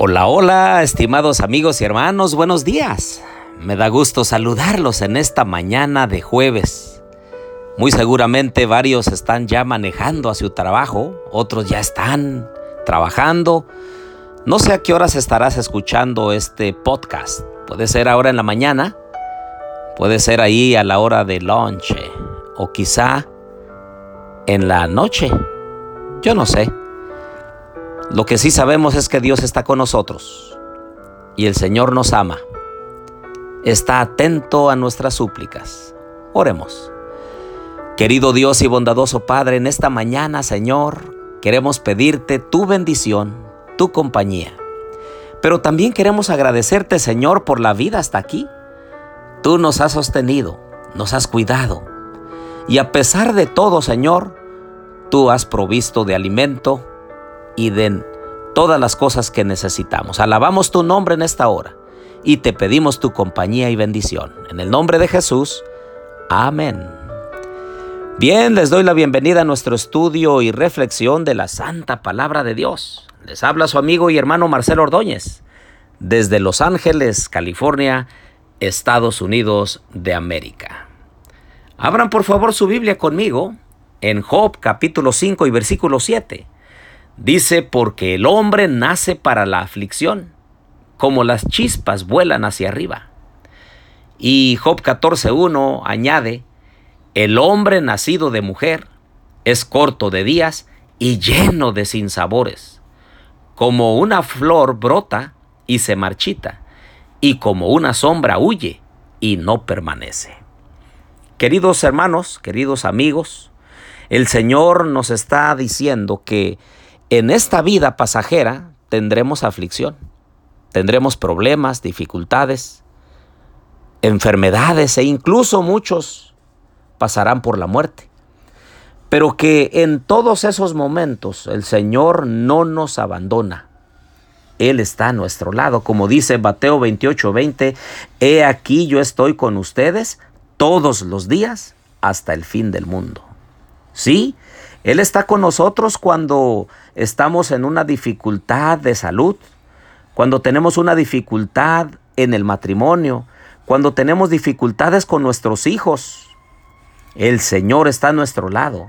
Hola, hola, estimados amigos y hermanos, buenos días. Me da gusto saludarlos en esta mañana de jueves. Muy seguramente varios están ya manejando a su trabajo, otros ya están trabajando. No sé a qué horas estarás escuchando este podcast. Puede ser ahora en la mañana, puede ser ahí a la hora de lunch o quizá en la noche. Yo no sé. Lo que sí sabemos es que Dios está con nosotros y el Señor nos ama. Está atento a nuestras súplicas. Oremos. Querido Dios y bondadoso Padre, en esta mañana, Señor, queremos pedirte tu bendición, tu compañía. Pero también queremos agradecerte, Señor, por la vida hasta aquí. Tú nos has sostenido, nos has cuidado. Y a pesar de todo, Señor, tú has provisto de alimento, y den todas las cosas que necesitamos. Alabamos tu nombre en esta hora y te pedimos tu compañía y bendición. En el nombre de Jesús, amén. Bien, les doy la bienvenida a nuestro estudio y reflexión de la Santa Palabra de Dios. Les habla su amigo y hermano Marcelo Ordóñez, desde Los Ángeles, California, Estados Unidos de América. Abran por favor su Biblia conmigo en Job capítulo 5 y versículo 7. Dice, porque el hombre nace para la aflicción, como las chispas vuelan hacia arriba. Y Job 14.1 añade, el hombre nacido de mujer es corto de días y lleno de sinsabores. Como una flor brota y se marchita, y como una sombra huye y no permanece. Queridos hermanos, queridos amigos, el Señor nos está diciendo que en esta vida pasajera tendremos aflicción, tendremos problemas, dificultades, enfermedades e incluso muchos pasarán por la muerte. Pero que en todos esos momentos el Señor no nos abandona. Él está a nuestro lado, como dice Mateo 28, 20, He aquí yo estoy con ustedes todos los días hasta el fin del mundo. Sí, él está con nosotros cuando estamos en una dificultad de salud, cuando tenemos una dificultad en el matrimonio, cuando tenemos dificultades con nuestros hijos. El Señor está a nuestro lado.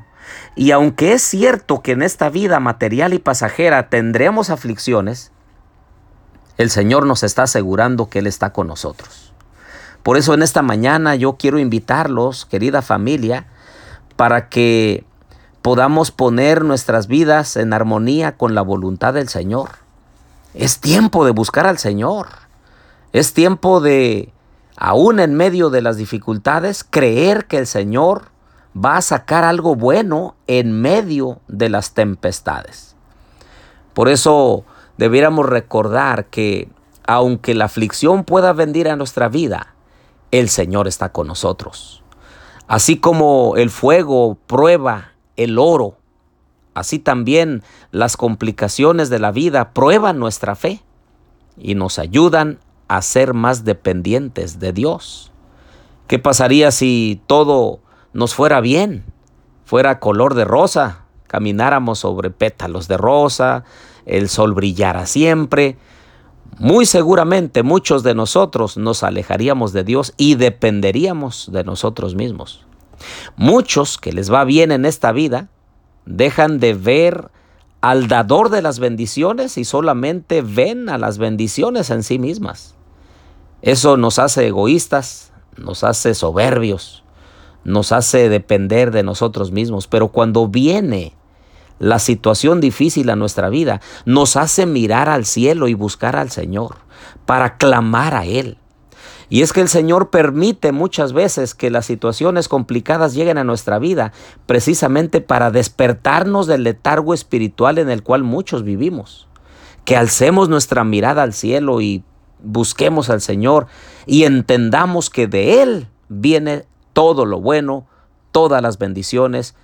Y aunque es cierto que en esta vida material y pasajera tendremos aflicciones, el Señor nos está asegurando que Él está con nosotros. Por eso en esta mañana yo quiero invitarlos, querida familia, para que podamos poner nuestras vidas en armonía con la voluntad del Señor. Es tiempo de buscar al Señor. Es tiempo de, aún en medio de las dificultades, creer que el Señor va a sacar algo bueno en medio de las tempestades. Por eso debiéramos recordar que aunque la aflicción pueda venir a nuestra vida, el Señor está con nosotros. Así como el fuego prueba el oro. Así también las complicaciones de la vida prueban nuestra fe y nos ayudan a ser más dependientes de Dios. ¿Qué pasaría si todo nos fuera bien? Fuera color de rosa, camináramos sobre pétalos de rosa, el sol brillara siempre. Muy seguramente muchos de nosotros nos alejaríamos de Dios y dependeríamos de nosotros mismos. Muchos que les va bien en esta vida dejan de ver al dador de las bendiciones y solamente ven a las bendiciones en sí mismas. Eso nos hace egoístas, nos hace soberbios, nos hace depender de nosotros mismos. Pero cuando viene la situación difícil a nuestra vida, nos hace mirar al cielo y buscar al Señor para clamar a Él. Y es que el Señor permite muchas veces que las situaciones complicadas lleguen a nuestra vida precisamente para despertarnos del letargo espiritual en el cual muchos vivimos. Que alcemos nuestra mirada al cielo y busquemos al Señor y entendamos que de Él viene todo lo bueno, todas las bendiciones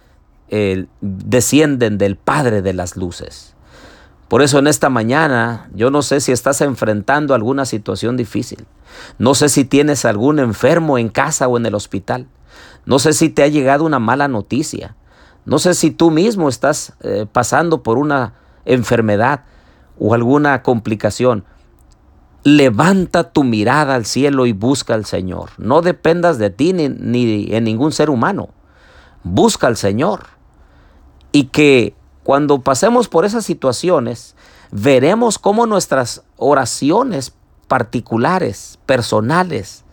descienden del Padre de las Luces. Por eso en esta mañana yo no sé si estás enfrentando alguna situación difícil. No sé si tienes algún enfermo en casa o en el hospital. No sé si te ha llegado una mala noticia. No sé si tú mismo estás eh, pasando por una enfermedad o alguna complicación, levanta tu mirada al cielo y busca al Señor. No dependas de ti ni, ni en ningún ser humano. Busca al Señor. Y que cuando pasemos por esas situaciones, veremos cómo nuestras oraciones particulares, personales,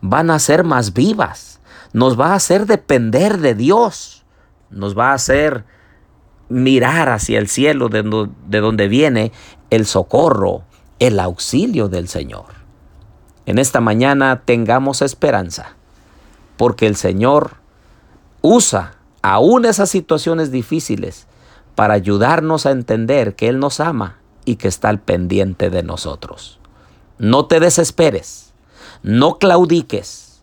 van a ser más vivas. Nos va a hacer depender de Dios. Nos va a hacer mirar hacia el cielo de, donde viene el socorro, el auxilio del Señor. En esta mañana tengamos esperanza, porque el Señor usa aún esas situaciones difíciles para ayudarnos a entender que Él nos ama y que está al pendiente de nosotros. No te desesperes, no claudiques,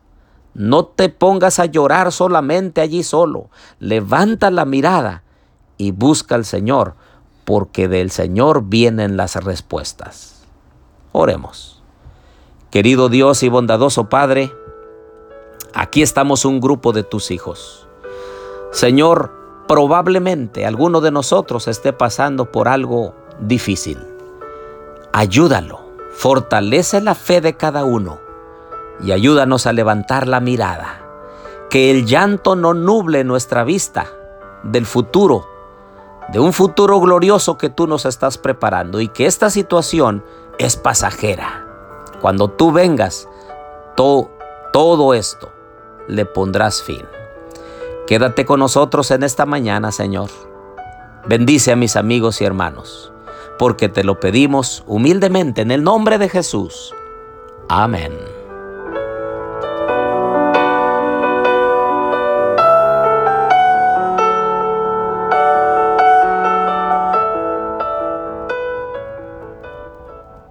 no te pongas a llorar solamente allí solo. Levanta la mirada y busca al Señor, porque del Señor vienen las respuestas. Oremos. Querido Dios y bondadoso Padre, aquí estamos un grupo de tus hijos. Señor, probablemente alguno de nosotros esté pasando por algo difícil. Ayúdalo, fortalece la fe de cada uno y ayúdanos a levantar la mirada. Que el llanto no nuble nuestra vista del futuro de un futuro glorioso que tú nos estás preparando y que esta situación es pasajera. Cuando tú vengas, todo esto le pondrás fin. Quédate con nosotros en esta mañana, Señor. Bendice a mis amigos y hermanos, porque te lo pedimos humildemente en el nombre de Jesús. Amén.